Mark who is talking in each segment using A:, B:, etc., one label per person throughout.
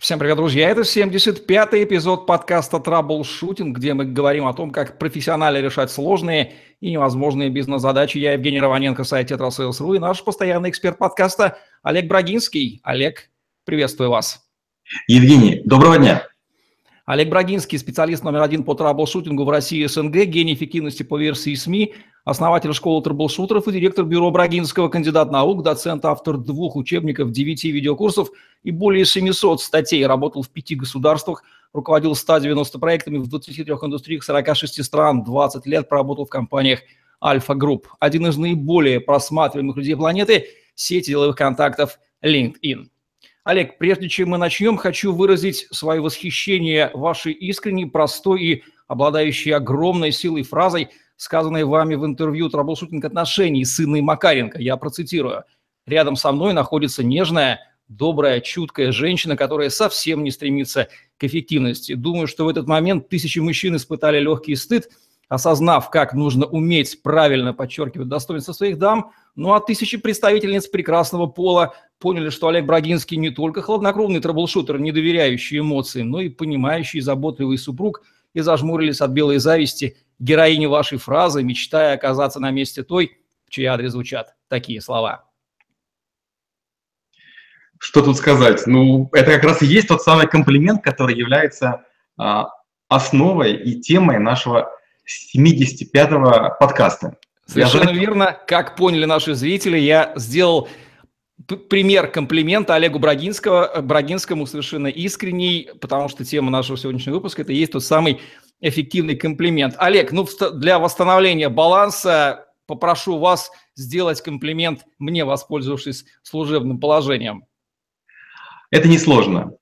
A: Всем привет, друзья! Это 75-й эпизод подкаста «Траблшутинг», где мы говорим о том, как профессионально решать сложные и невозможные бизнес-задачи. Я Евгений Романенко, сайт «Tetrasales.ru» и наш постоянный эксперт подкаста Олег Брагинский. Олег, приветствую вас.
B: Евгений, доброго дня.
A: Олег Брагинский, специалист номер один по траблшутингу в России и СНГ, гений эффективности по версии СМИ, основатель школы траблшутеров и директор бюро Брагинского, кандидат наук, доцент, автор двух учебников, девяти видеокурсов и более 700 статей. Работал в пяти государствах, руководил 190 проектами в 23 индустриях 46 стран, 20 лет проработал в компаниях Альфа Групп. Один из наиболее просматриваемых людей планеты – сети деловых контактов LinkedIn. Олег, прежде чем мы начнем, хочу выразить свое восхищение вашей искренней, простой и обладающей огромной силой фразой, сказанной вами в интервью «Траблшутинг отношений» с Инной Макаренко. Я процитирую. «Рядом со мной находится нежная, добрая, чуткая женщина, которая совсем не стремится к эффективности. Думаю, что в этот момент тысячи мужчин испытали легкий стыд, осознав, как нужно уметь правильно подчеркивать достоинство своих дам, ну а тысячи представительниц прекрасного пола поняли, что Олег Брагинский не только хладнокровный траблшутер, не доверяющий эмоциям, но и понимающий заботливый супруг, и зажмурились от белой зависти героини вашей фразы, мечтая оказаться на месте той, в чьи адрес звучат такие слова.
B: Что тут сказать? Ну, это как раз и есть тот самый комплимент, который является а, основой и темой нашего 75-го подкаста.
A: Совершенно я... верно. Как поняли наши зрители, я сделал пример комплимента Олегу Брагинского, Брагинскому совершенно искренний, потому что тема нашего сегодняшнего выпуска – это есть тот самый эффективный комплимент. Олег, ну для восстановления баланса попрошу вас сделать комплимент мне, воспользовавшись служебным положением.
B: Это несложно.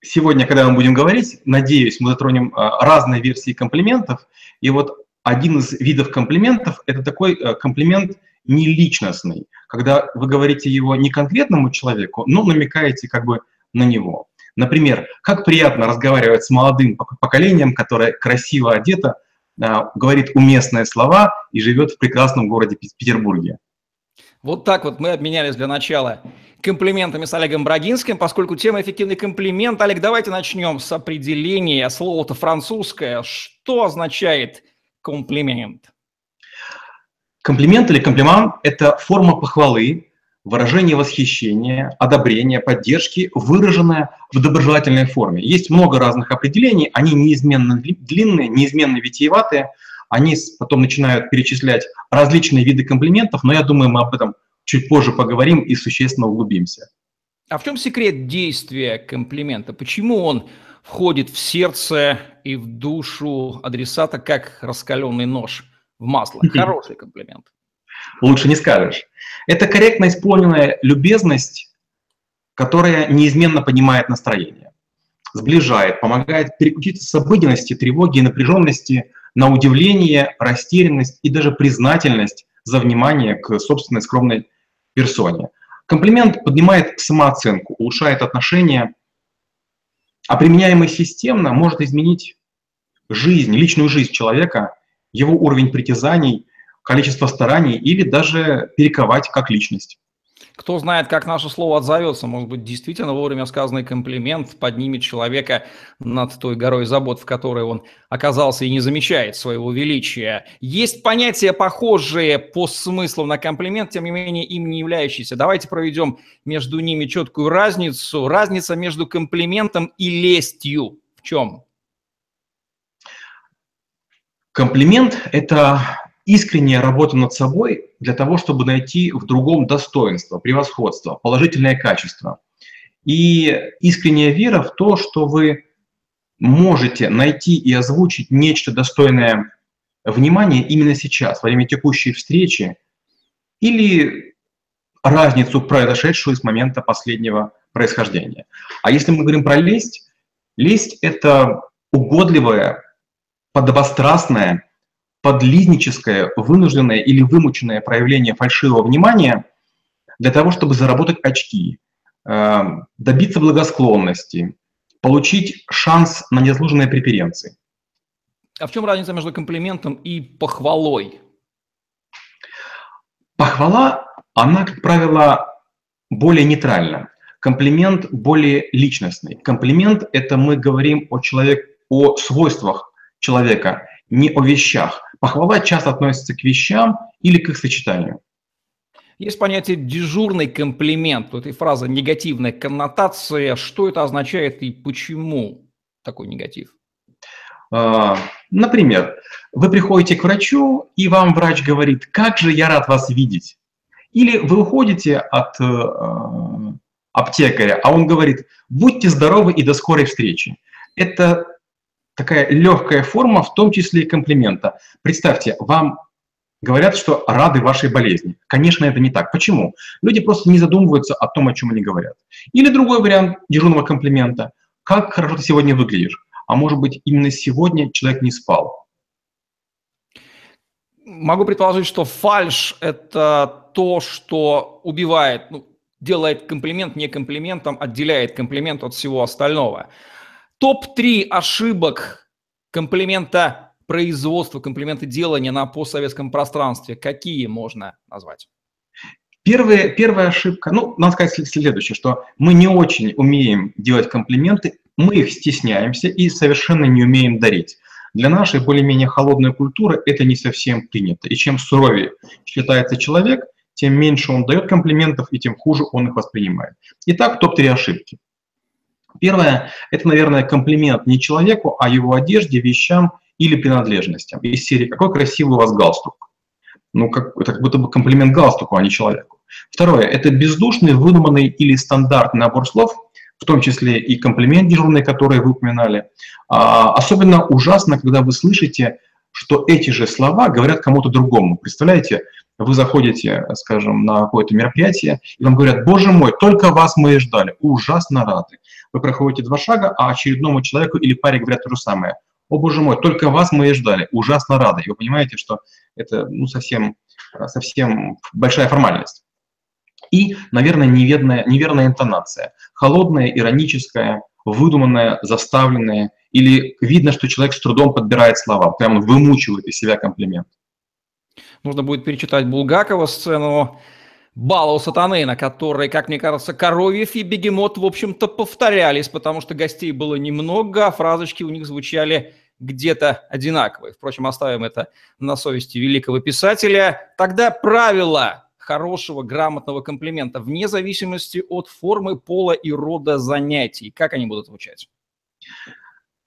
B: Сегодня, когда мы будем говорить, надеюсь, мы затронем а, разные версии комплиментов. И вот один из видов комплиментов – это такой э, комплимент – не личностный, когда вы говорите его не конкретному человеку, но намекаете как бы на него. Например, как приятно разговаривать с молодым поколением, которое красиво одето, а, говорит уместные слова и живет в прекрасном городе Петербурге.
A: Вот так вот мы обменялись для начала комплиментами с Олегом Брагинским, поскольку тема «Эффективный комплимент». Олег, давайте начнем с определения. Слово-то французское. Что означает комплимент?
B: Комплимент или комплимент – это форма похвалы, выражение восхищения, одобрения, поддержки, выраженная в доброжелательной форме. Есть много разных определений, они неизменно длинные, неизменно витиеватые, они потом начинают перечислять различные виды комплиментов, но я думаю, мы об этом чуть позже поговорим и существенно углубимся.
A: А в чем секрет действия комплимента? Почему он входит в сердце и в душу адресата как раскаленный нож? в масло. Хороший комплимент.
B: Лучше не скажешь. Это корректно исполненная любезность, которая неизменно поднимает настроение, сближает, помогает переключиться с обыденности, тревоги и напряженности на удивление, растерянность и даже признательность за внимание к собственной скромной персоне. Комплимент поднимает самооценку, улучшает отношения, а применяемый системно может изменить жизнь, личную жизнь человека его уровень притязаний, количество стараний или даже перековать как личность.
A: Кто знает, как наше слово отзовется. Может быть, действительно вовремя сказанный комплимент поднимет человека над той горой забот, в которой он оказался и не замечает своего величия. Есть понятия, похожие по смыслу на комплимент, тем не менее им не являющиеся. Давайте проведем между ними четкую разницу. Разница между комплиментом и лестью в чем?
B: Комплимент – это искренняя работа над собой для того, чтобы найти в другом достоинство, превосходство, положительное качество. И искренняя вера в то, что вы можете найти и озвучить нечто достойное внимания именно сейчас, во время текущей встречи, или разницу, произошедшую с момента последнего происхождения. А если мы говорим про лесть, лесть – это угодливое, подобострастное, подлизническое, вынужденное или вымученное проявление фальшивого внимания для того, чтобы заработать очки, э, добиться благосклонности, получить шанс на незаслуженные преференции.
A: А в чем разница между комплиментом и похвалой?
B: Похвала, она, как правило, более нейтральна. Комплимент более личностный. Комплимент – это мы говорим о, человек, о свойствах человека, не о вещах. Похвала часто относится к вещам или к их сочетанию.
A: Есть понятие дежурный комплимент. У этой фразы негативная коннотация. Что это означает и почему такой негатив?
B: А, например, вы приходите к врачу, и вам врач говорит, как же я рад вас видеть. Или вы уходите от э, аптекаря, а он говорит, будьте здоровы и до скорой встречи. Это такая легкая форма, в том числе и комплимента. Представьте, вам говорят, что рады вашей болезни. Конечно, это не так. Почему? Люди просто не задумываются о том, о чем они говорят. Или другой вариант дежурного комплимента. Как хорошо ты сегодня выглядишь. А может быть, именно сегодня человек не спал.
A: Могу предположить, что фальш – это то, что убивает, ну, делает комплимент не комплиментом, отделяет комплимент от всего остального. Топ-3 ошибок комплимента производства, комплимента делания на постсоветском пространстве. Какие можно назвать?
B: Первая, первая ошибка, ну, надо сказать следующее, что мы не очень умеем делать комплименты, мы их стесняемся и совершенно не умеем дарить. Для нашей более-менее холодной культуры это не совсем принято. И чем суровее считается человек, тем меньше он дает комплиментов и тем хуже он их воспринимает. Итак, топ-3 ошибки. Первое – это, наверное, комплимент не человеку, а его одежде, вещам или принадлежностям. Из серии «Какой красивый у вас галстук». Ну, как, это как будто бы комплимент галстуку, а не человеку. Второе – это бездушный, выдуманный или стандартный набор слов, в том числе и комплимент дежурный, который вы упоминали. А, особенно ужасно, когда вы слышите, что эти же слова говорят кому-то другому. Представляете, вы заходите, скажем, на какое-то мероприятие, и вам говорят, боже мой, только вас мы и ждали, ужасно рады. Вы проходите два шага, а очередному человеку или паре говорят то же самое. О, боже мой, только вас мы и ждали, ужасно рады. И вы понимаете, что это ну, совсем, совсем большая формальность. И, наверное, неверная, неверная интонация. Холодная, ироническая, выдуманная, заставленная. Или видно, что человек с трудом подбирает слова, прямо вымучивает из себя комплимент.
A: Нужно будет перечитать Булгакова сцену бала у сатаны, на которой, как мне кажется, Коровьев и Бегемот, в общем-то, повторялись, потому что гостей было немного, а фразочки у них звучали где-то одинаковые. Впрочем, оставим это на совести великого писателя. Тогда правила хорошего, грамотного комплимента, вне зависимости от формы, пола и рода занятий. Как они будут звучать?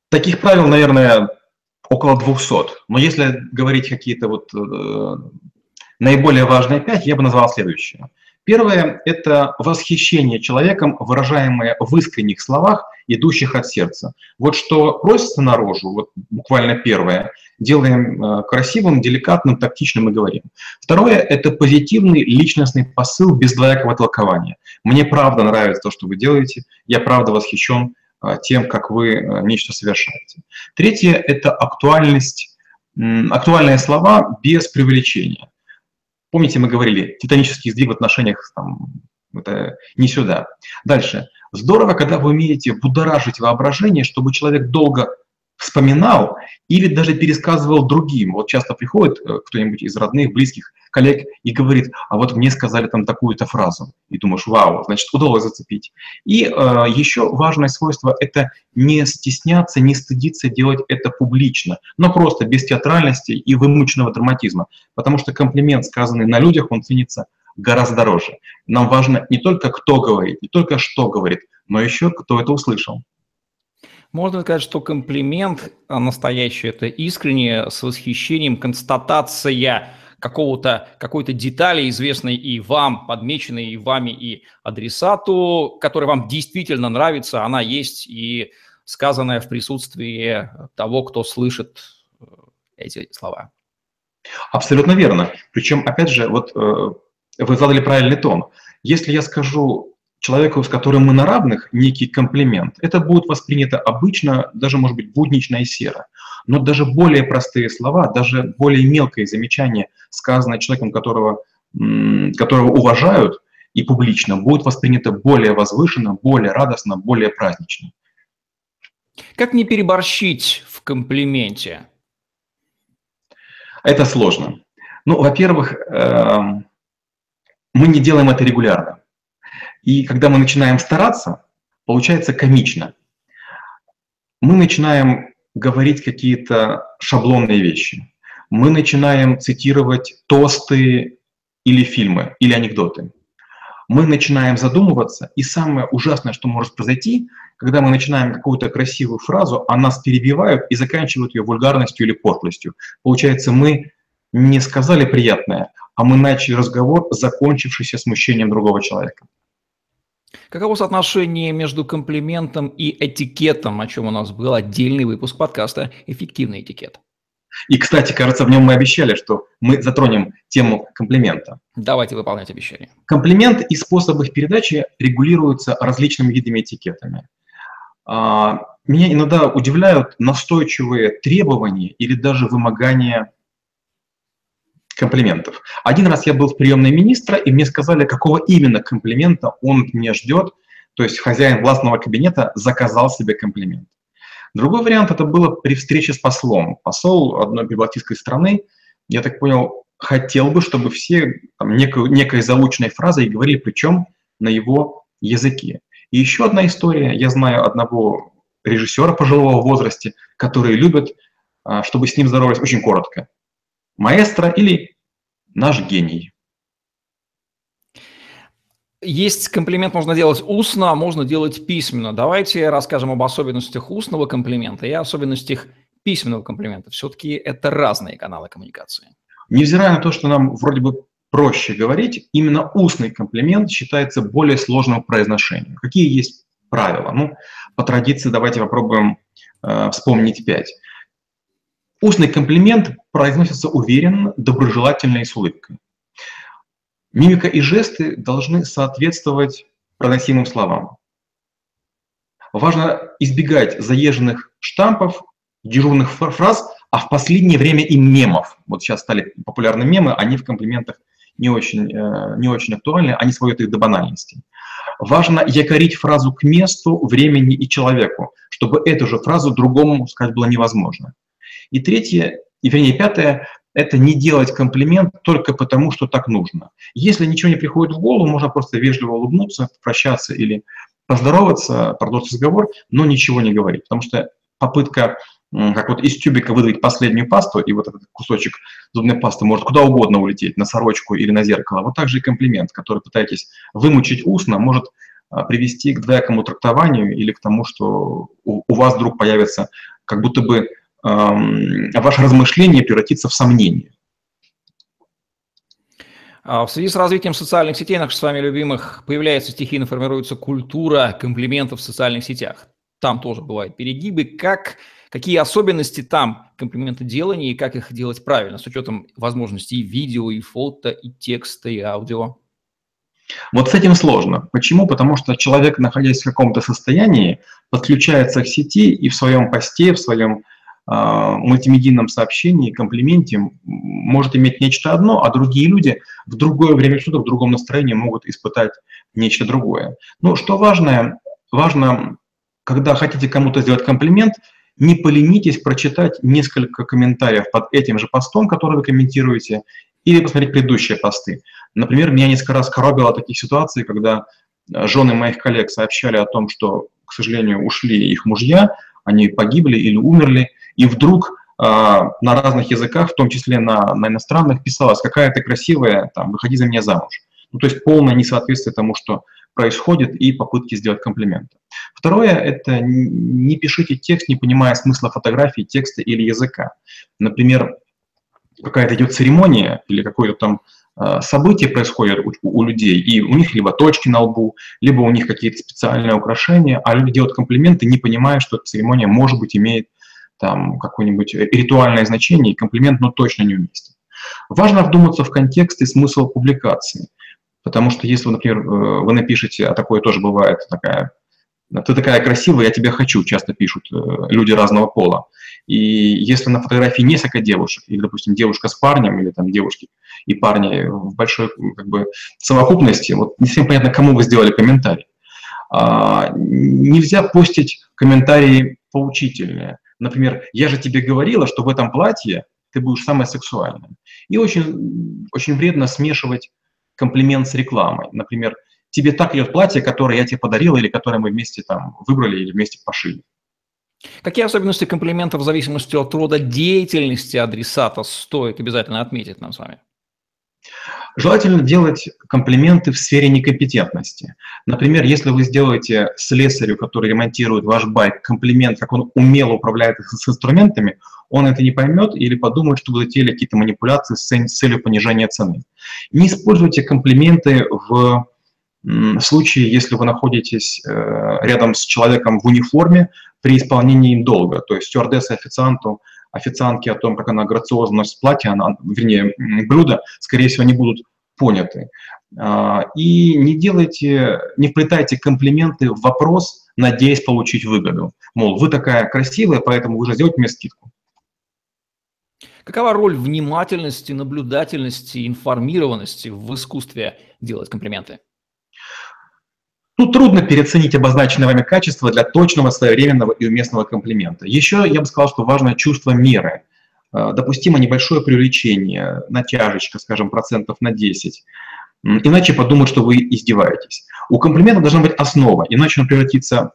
B: Таких правил, наверное, около 200. Но если говорить какие-то вот э, наиболее важные пять, я бы назвал следующее. Первое – это восхищение человеком, выражаемое в искренних словах, идущих от сердца. Вот что просится наружу, вот буквально первое, делаем э, красивым, деликатным, тактичным и говорим. Второе – это позитивный личностный посыл без двоякого толкования. Мне правда нравится то, что вы делаете, я правда восхищен э, тем, как вы э, нечто совершаете. Третье – это актуальность, актуальные слова без привлечения. Помните, мы говорили, титанический сдвиг в отношениях там, это не сюда. Дальше. Здорово, когда вы умеете будоражить воображение, чтобы человек долго вспоминал или даже пересказывал другим. Вот часто приходит э, кто-нибудь из родных, близких, коллег и говорит, а вот мне сказали там такую-то фразу. И думаешь, вау, значит, удалось зацепить. И э, еще важное свойство – это не стесняться, не стыдиться делать это публично, но просто без театральности и вымученного драматизма. Потому что комплимент, сказанный на людях, он ценится гораздо дороже. Нам важно не только кто говорит, не только что говорит, но еще кто это услышал.
A: Можно сказать, что комплимент настоящий – это искренне, с восхищением, констатация какого-то, какой-то детали, известной и вам, подмеченной и вами, и адресату, которая вам действительно нравится, она есть и сказанная в присутствии того, кто слышит э, эти слова.
B: Абсолютно верно. Причем, опять же, вот э, вы задали правильный тон. Если я скажу человеку, с которым мы на равных, некий комплимент, это будет воспринято обычно, даже, может быть, буднично и серо. Но даже более простые слова, даже более мелкое замечание, сказанное человеком, которого, которого уважают и публично, будет воспринято более возвышенно, более радостно, более празднично.
A: Как не переборщить в комплименте?
B: Это сложно. Ну, во-первых, эм, мы не делаем это регулярно. И когда мы начинаем стараться, получается комично. Мы начинаем говорить какие-то шаблонные вещи. Мы начинаем цитировать тосты или фильмы, или анекдоты. Мы начинаем задумываться, и самое ужасное, что может произойти, когда мы начинаем какую-то красивую фразу, а нас перебивают и заканчивают ее вульгарностью или пошлостью. Получается, мы не сказали приятное, а мы начали разговор, закончившийся смущением другого человека.
A: Каково соотношение между комплиментом и этикетом, о чем у нас был отдельный выпуск подкаста «Эффективный этикет»?
B: И, кстати, кажется, в нем мы обещали, что мы затронем тему комплимента.
A: Давайте выполнять обещание.
B: Комплимент и способы их передачи регулируются различными видами этикетами. А, меня иногда удивляют настойчивые требования или даже вымогания комплиментов. Один раз я был в приемной министра, и мне сказали, какого именно комплимента он меня ждет. То есть хозяин властного кабинета заказал себе комплимент. Другой вариант это было при встрече с послом. Посол одной прибалтийской страны, я так понял, хотел бы, чтобы все там, некой, некой заученной фразой говорили, причем на его языке. И еще одна история. Я знаю одного режиссера пожилого возраста, который любит, а, чтобы с ним здоровались очень коротко маэстро или наш гений.
A: Есть комплимент можно делать устно, а можно делать письменно. Давайте расскажем об особенностях устного комплимента и особенностях письменного комплимента. Все-таки это разные каналы коммуникации.
B: Невзирая на то, что нам вроде бы проще говорить, именно устный комплимент считается более сложным в произношении. Какие есть правила? Ну, по традиции давайте попробуем э, вспомнить пять. Устный комплимент произносится уверенно, доброжелательно и с улыбкой. Мимика и жесты должны соответствовать проносимым словам. Важно избегать заезженных штампов, дежурных фраз, а в последнее время и мемов. Вот сейчас стали популярны мемы, они в комплиментах не очень, э, не очень актуальны, они сводят их до банальности. Важно якорить фразу к месту, времени и человеку, чтобы эту же фразу другому сказать было невозможно. И третье, и вернее пятое, это не делать комплимент только потому, что так нужно. Если ничего не приходит в голову, можно просто вежливо улыбнуться, прощаться или поздороваться, продолжить разговор, но ничего не говорить. Потому что попытка как вот из тюбика выдавить последнюю пасту, и вот этот кусочек зубной пасты может куда угодно улететь, на сорочку или на зеркало. Вот так же и комплимент, который пытаетесь вымучить устно, может а, привести к двоякому трактованию или к тому, что у, вас вдруг появится как будто бы ваше размышление превратится в сомнение.
A: А в связи с развитием социальных сетей, наших с вами любимых, появляется стихийно формируется культура комплиментов в социальных сетях. Там тоже бывают перегибы. Как, какие особенности там комплименты делания и как их делать правильно, с учетом возможностей и видео, и фото, и текста, и аудио?
B: Вот с этим сложно. Почему? Потому что человек, находясь в каком-то состоянии, подключается к сети и в своем посте, в своем мультимедийном сообщении, комплименте может иметь нечто одно, а другие люди в другое время суток, в другом настроении могут испытать нечто другое. Но что важное, важно, когда хотите кому-то сделать комплимент, не поленитесь прочитать несколько комментариев под этим же постом, который вы комментируете, или посмотреть предыдущие посты. Например, меня несколько раз коробило таких ситуаций, когда жены моих коллег сообщали о том, что, к сожалению, ушли их мужья, они погибли или умерли, и вдруг э, на разных языках, в том числе на, на иностранных, писалось, какая ты красивая, там, выходи за меня замуж. Ну, то есть полное несоответствие тому, что происходит, и попытки сделать комплименты. Второе – это не пишите текст, не понимая смысла фотографии, текста или языка. Например, какая-то идет церемония или какое-то там а, событие происходит у, у людей, и у них либо точки на лбу, либо у них какие-то специальные украшения, а люди делают комплименты, не понимая, что эта церемония, может быть, имеет там какое-нибудь ритуальное значение, и комплимент, ну, точно не уместен. Важно вдуматься в контекст и смысл публикации, потому что если, например, э, вы напишете, а такое тоже бывает, такая, ты такая красивая, я тебя хочу, часто пишут э, люди разного пола. И если на фотографии несколько девушек, или, допустим, девушка с парнем, или там девушки и парни в большой как бы, совокупности, вот не совсем понятно, кому вы сделали комментарий. А, нельзя постить комментарии поучительные. Например, я же тебе говорила, что в этом платье ты будешь самая сексуальная. И очень, очень вредно смешивать комплимент с рекламой. Например, тебе так идет платье, которое я тебе подарил или которое мы вместе там выбрали или вместе пошили.
A: Какие особенности комплиментов в зависимости от рода деятельности адресата стоит обязательно отметить нам с вами?
B: Желательно делать комплименты в сфере некомпетентности. Например, если вы сделаете слесарю, который ремонтирует ваш байк, комплимент, как он умело управляет с инструментами, он это не поймет или подумает, что вы затеяли какие-то манипуляции с целью понижения цены. Не используйте комплименты в случае, если вы находитесь э, рядом с человеком в униформе при исполнении им долга, то есть стюардесса официанту – официантки о том, как она грациозно носит платье, она, вернее, блюда, скорее всего, не будут поняты. А, и не делайте, не вплетайте комплименты в вопрос, надеясь получить выгоду. Мол, вы такая красивая, поэтому вы же сделайте мне скидку.
A: Какова роль внимательности, наблюдательности, информированности в искусстве делать комплименты?
B: Тут трудно переоценить обозначенные вами качества для точного, своевременного и уместного комплимента. Еще я бы сказал, что важно чувство меры. Э, допустимо небольшое привлечение, натяжечка, скажем, процентов на 10. Иначе подумают, что вы издеваетесь. У комплимента должна быть основа, иначе он превратится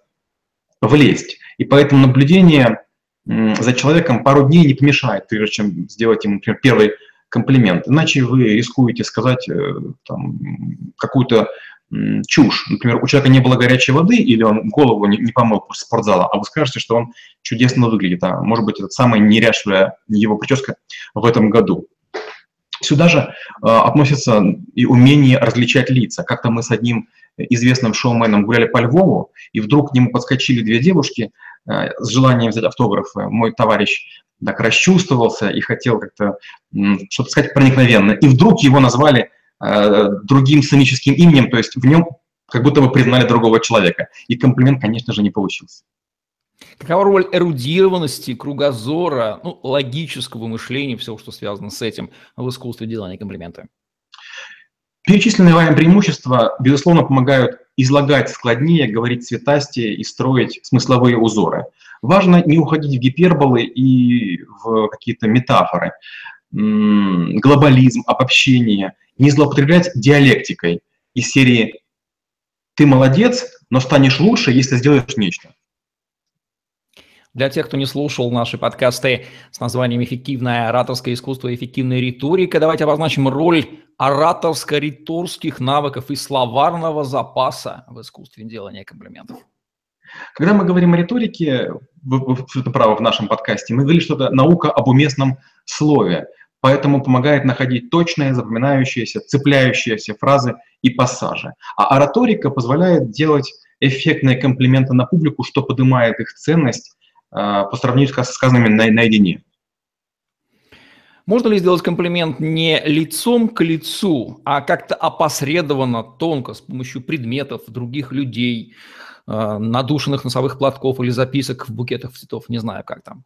B: в лесть. И поэтому наблюдение за человеком пару дней не помешает, прежде чем сделать ему, например, первый комплимент. Иначе вы рискуете сказать э, какую-то чушь. Например, у человека не было горячей воды, или он голову не, не помыл после спортзала, а вы скажете, что он чудесно выглядит. А может быть, это самая неряшливая его прическа в этом году. Сюда же э, относится и умение различать лица. Как-то мы с одним известным шоуменом гуляли по Львову, и вдруг к нему подскочили две девушки э, с желанием взять автографы. Мой товарищ так расчувствовался и хотел как-то э, что-то сказать проникновенно. И вдруг его назвали другим сценическим именем, то есть в нем как будто бы признали другого человека. И комплимент, конечно же, не получился.
A: Какова роль эрудированности, кругозора, ну, логического мышления, всего, что связано с этим в искусстве делания комплимента?
B: Перечисленные вами преимущества, безусловно, помогают излагать складнее, говорить цветастее и строить смысловые узоры. Важно не уходить в гиперболы и в какие-то метафоры глобализм, обобщение, не злоупотреблять диалектикой из серии «ты молодец, но станешь лучше, если сделаешь нечто».
A: Для тех, кто не слушал наши подкасты с названием «Эффективное ораторское искусство и эффективная риторика», давайте обозначим роль ораторско-риторских навыков и словарного запаса в искусстве делания комплиментов.
B: Когда мы говорим о риторике, вы, вы абсолютно правы в нашем подкасте, мы говорим, что это наука об уместном слове поэтому помогает находить точные, запоминающиеся, цепляющиеся фразы и пассажи. А ораторика позволяет делать эффектные комплименты на публику, что поднимает их ценность э, по сравнению с сказанными на, наедине.
A: Можно ли сделать комплимент не лицом к лицу, а как-то опосредованно, тонко, с помощью предметов, других людей, э, надушенных носовых платков или записок в букетах цветов, не знаю, как там?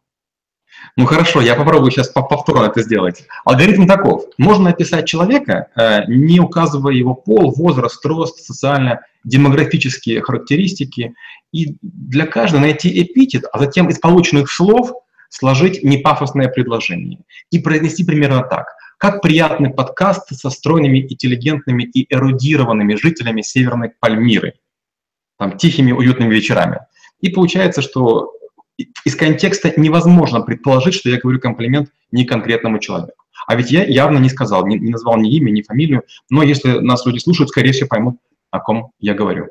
B: Ну хорошо, я попробую сейчас повторно это сделать. Алгоритм таков. Можно описать человека, э, не указывая его пол, возраст, рост, социально-демографические характеристики, и для каждого найти эпитет, а затем из полученных слов сложить непафосное предложение и произнести примерно так. Как приятный подкаст со стройными, интеллигентными и эрудированными жителями Северной Пальмиры, там, тихими, уютными вечерами. И получается, что из контекста невозможно предположить, что я говорю комплимент не конкретному человеку. А ведь я явно не сказал, не, не назвал ни имя, ни фамилию, но если нас люди слушают, скорее всего, поймут, о ком я говорю.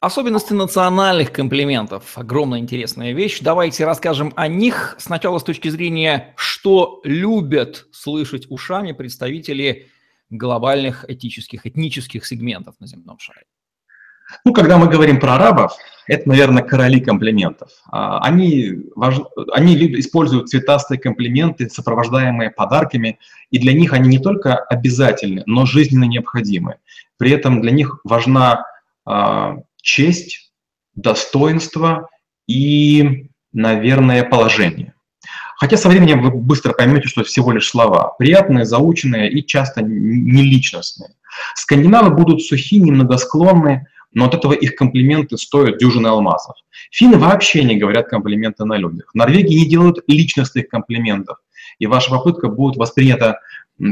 A: Особенности национальных комплиментов. Огромная интересная вещь. Давайте расскажем о них. Сначала с точки зрения, что любят слышать ушами представители глобальных этических, этнических сегментов на земном шаре.
B: Ну, когда мы говорим про арабов, это, наверное, короли комплиментов. А, они, важ... они используют цветастые комплименты, сопровождаемые подарками, и для них они не только обязательны, но жизненно необходимы. При этом для них важна э, честь, достоинство и, наверное, положение. Хотя со временем вы быстро поймете, что это всего лишь слова. Приятные, заученные и часто не личностные. Скандинавы будут сухие, немногосклонные, но от этого их комплименты стоят дюжины алмазов. Финны вообще не говорят комплименты на людях. В Норвегии не делают личностных комплиментов, и ваша попытка будет воспринята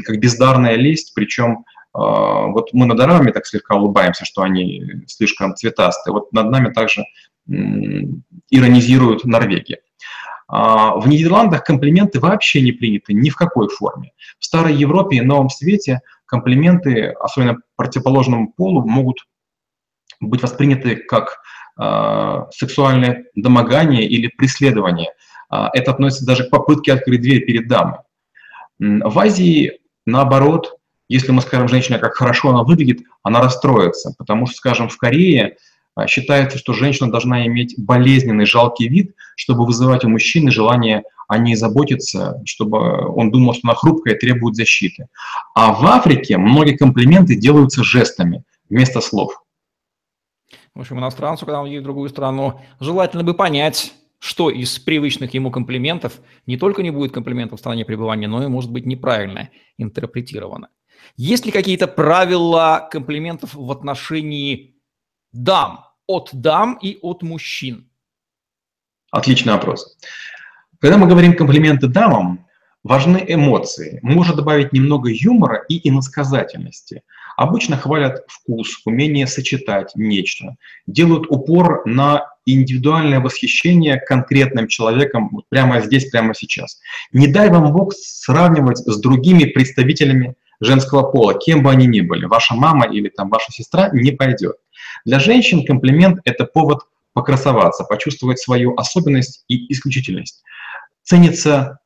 B: как бездарная лесть, причем Вот мы над арабами так слегка улыбаемся, что они слишком цветастые. Вот над нами также иронизируют Норвегия. В Нидерландах комплименты вообще не приняты ни в какой форме. В Старой Европе и Новом Свете комплименты, особенно противоположному полу, могут быть восприняты как э, сексуальное домогание или преследование. Э, это относится даже к попытке открыть дверь перед дамой. В Азии, наоборот, если мы скажем женщине, как хорошо она выглядит, она расстроится, потому что, скажем, в Корее считается, что женщина должна иметь болезненный, жалкий вид, чтобы вызывать у мужчины желание о ней заботиться, чтобы он думал, что она хрупкая и требует защиты. А в Африке многие комплименты делаются жестами вместо слов.
A: В общем, иностранцу, когда он едет в другую страну, желательно бы понять, что из привычных ему комплиментов не только не будет комплиментов в стране пребывания, но и может быть неправильно интерпретировано. Есть ли какие-то правила комплиментов в отношении дам, от дам и от мужчин?
B: Отличный вопрос. Когда мы говорим комплименты дамам, важны эмоции. Можно добавить немного юмора и иносказательности – Обычно хвалят вкус, умение сочетать нечто, делают упор на индивидуальное восхищение конкретным человеком прямо здесь, прямо сейчас. Не дай вам Бог сравнивать с другими представителями женского пола, кем бы они ни были, ваша мама или там ваша сестра, не пойдет. Для женщин комплимент – это повод покрасоваться, почувствовать свою особенность и исключительность. Ценится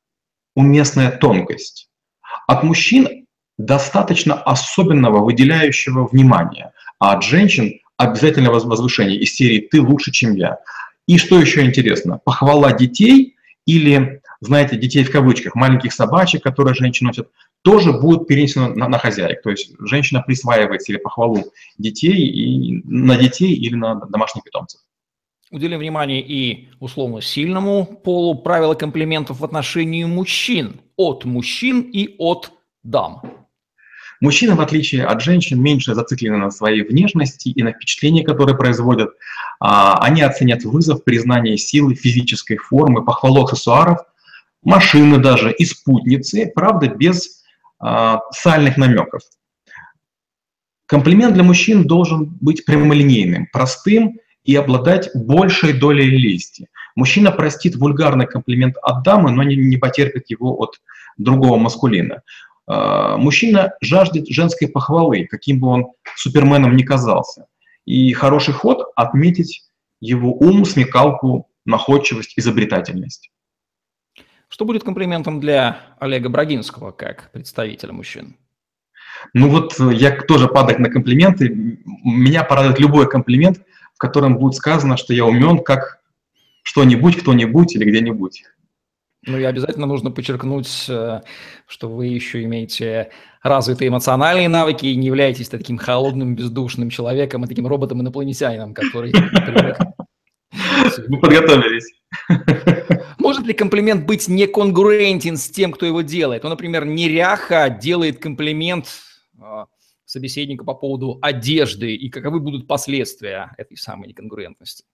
B: уместная тонкость. От мужчин достаточно особенного выделяющего внимания, а от женщин обязательно возвышение из серии «ты лучше, чем я». И что еще интересно, похвала детей или, знаете, детей в кавычках, маленьких собачек, которые женщины носят, тоже будет перенесено на, на хозяек. То есть женщина присваивает себе похвалу детей и на детей или на домашних питомцев.
A: Уделим внимание и условно сильному полу правила комплиментов в отношении мужчин, от мужчин и от дам.
B: Мужчины, в отличие от женщин, меньше зациклены на своей внешности и на впечатлении, которые производят. А, они оценят вызов, признание силы, физической формы, похвалу аксессуаров, машины даже и спутницы, правда, без а, сальных намеков. Комплимент для мужчин должен быть прямолинейным, простым и обладать большей долей лести. Мужчина простит вульгарный комплимент от дамы, но не, не потерпит его от другого маскулина. А, мужчина жаждет женской похвалы, каким бы он суперменом ни казался. И хороший ход – отметить его ум, смекалку, находчивость, изобретательность.
A: Что будет комплиментом для Олега Брагинского как представителя мужчин?
B: Ну вот э, я тоже падаю на комплименты. Меня порадует любой комплимент, в котором будет сказано, что я умен как что-нибудь, кто-нибудь или где-нибудь.
A: Ну и обязательно нужно подчеркнуть, э, что вы еще имеете развитые эмоциональные навыки и не являетесь таким холодным, бездушным человеком, а таким роботом-инопланетянином, который
B: Мы подготовились.
A: Может ли комплимент быть неконгруентен с тем, кто его делает? Ну, например, неряха делает комплимент а, собеседника по поводу одежды, и каковы будут последствия этой самой неконгруентности?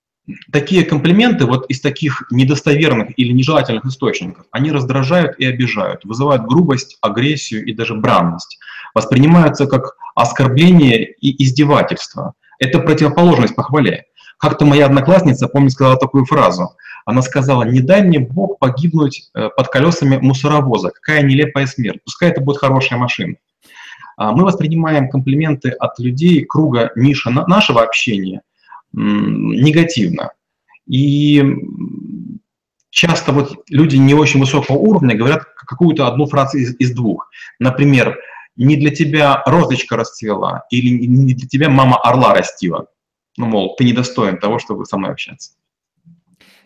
B: Такие комплименты вот из таких недостоверных или нежелательных источников, они раздражают и обижают, вызывают грубость, агрессию и даже бранность, воспринимаются как оскорбление и издевательство. Это противоположность похвале. Как-то моя одноклассница, помню, сказала такую фразу. Она сказала, не дай мне Бог погибнуть э, под колесами мусоровоза. Какая нелепая смерть. Пускай это будет хорошая машина. А мы воспринимаем комплименты от людей круга ниша нашего общения негативно. И часто вот люди не очень высокого уровня говорят какую-то одну фразу из, из двух. Например, не для тебя розочка расцвела или не для тебя мама орла растила. Ну, мол, ты недостоин того, чтобы со мной общаться.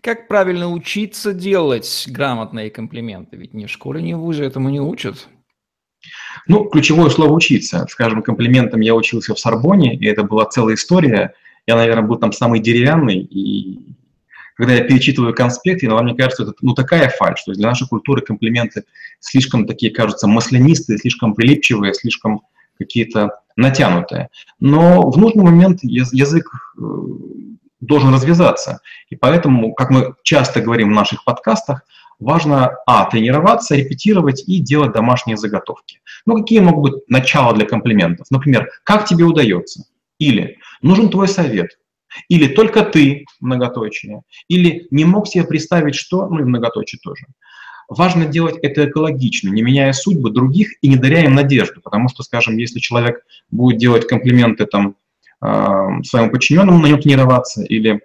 A: Как правильно учиться делать грамотные комплименты? Ведь ни в школе, ни в вузе этому не учат.
B: Ну, ключевое слово «учиться». Скажем, комплиментом я учился в Сорбоне, и это была целая история – я, наверное, был там самый деревянный, и когда я перечитываю конспект, иногда мне кажется, это ну, такая фальшь, то есть для нашей культуры комплименты слишком такие, кажутся, маслянистые, слишком прилипчивые, слишком какие-то натянутые. Но в нужный момент язык э, должен развязаться. И поэтому, как мы часто говорим в наших подкастах, важно, а, тренироваться, репетировать и делать домашние заготовки. Ну, какие могут быть начала для комплиментов? Например, как тебе удается? Или нужен твой совет? Или только ты, многоточие? Или не мог себе представить, что, ну и многоточие тоже. Важно делать это экологично, не меняя судьбы других и не даря им надежду, потому что, скажем, если человек будет делать комплименты там, э, своему подчиненному на нем тренироваться или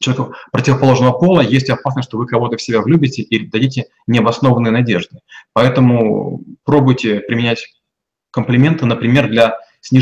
B: человеку противоположного пола, есть опасность, что вы кого-то в себя влюбите и дадите необоснованные надежды. Поэтому пробуйте применять комплименты, например, для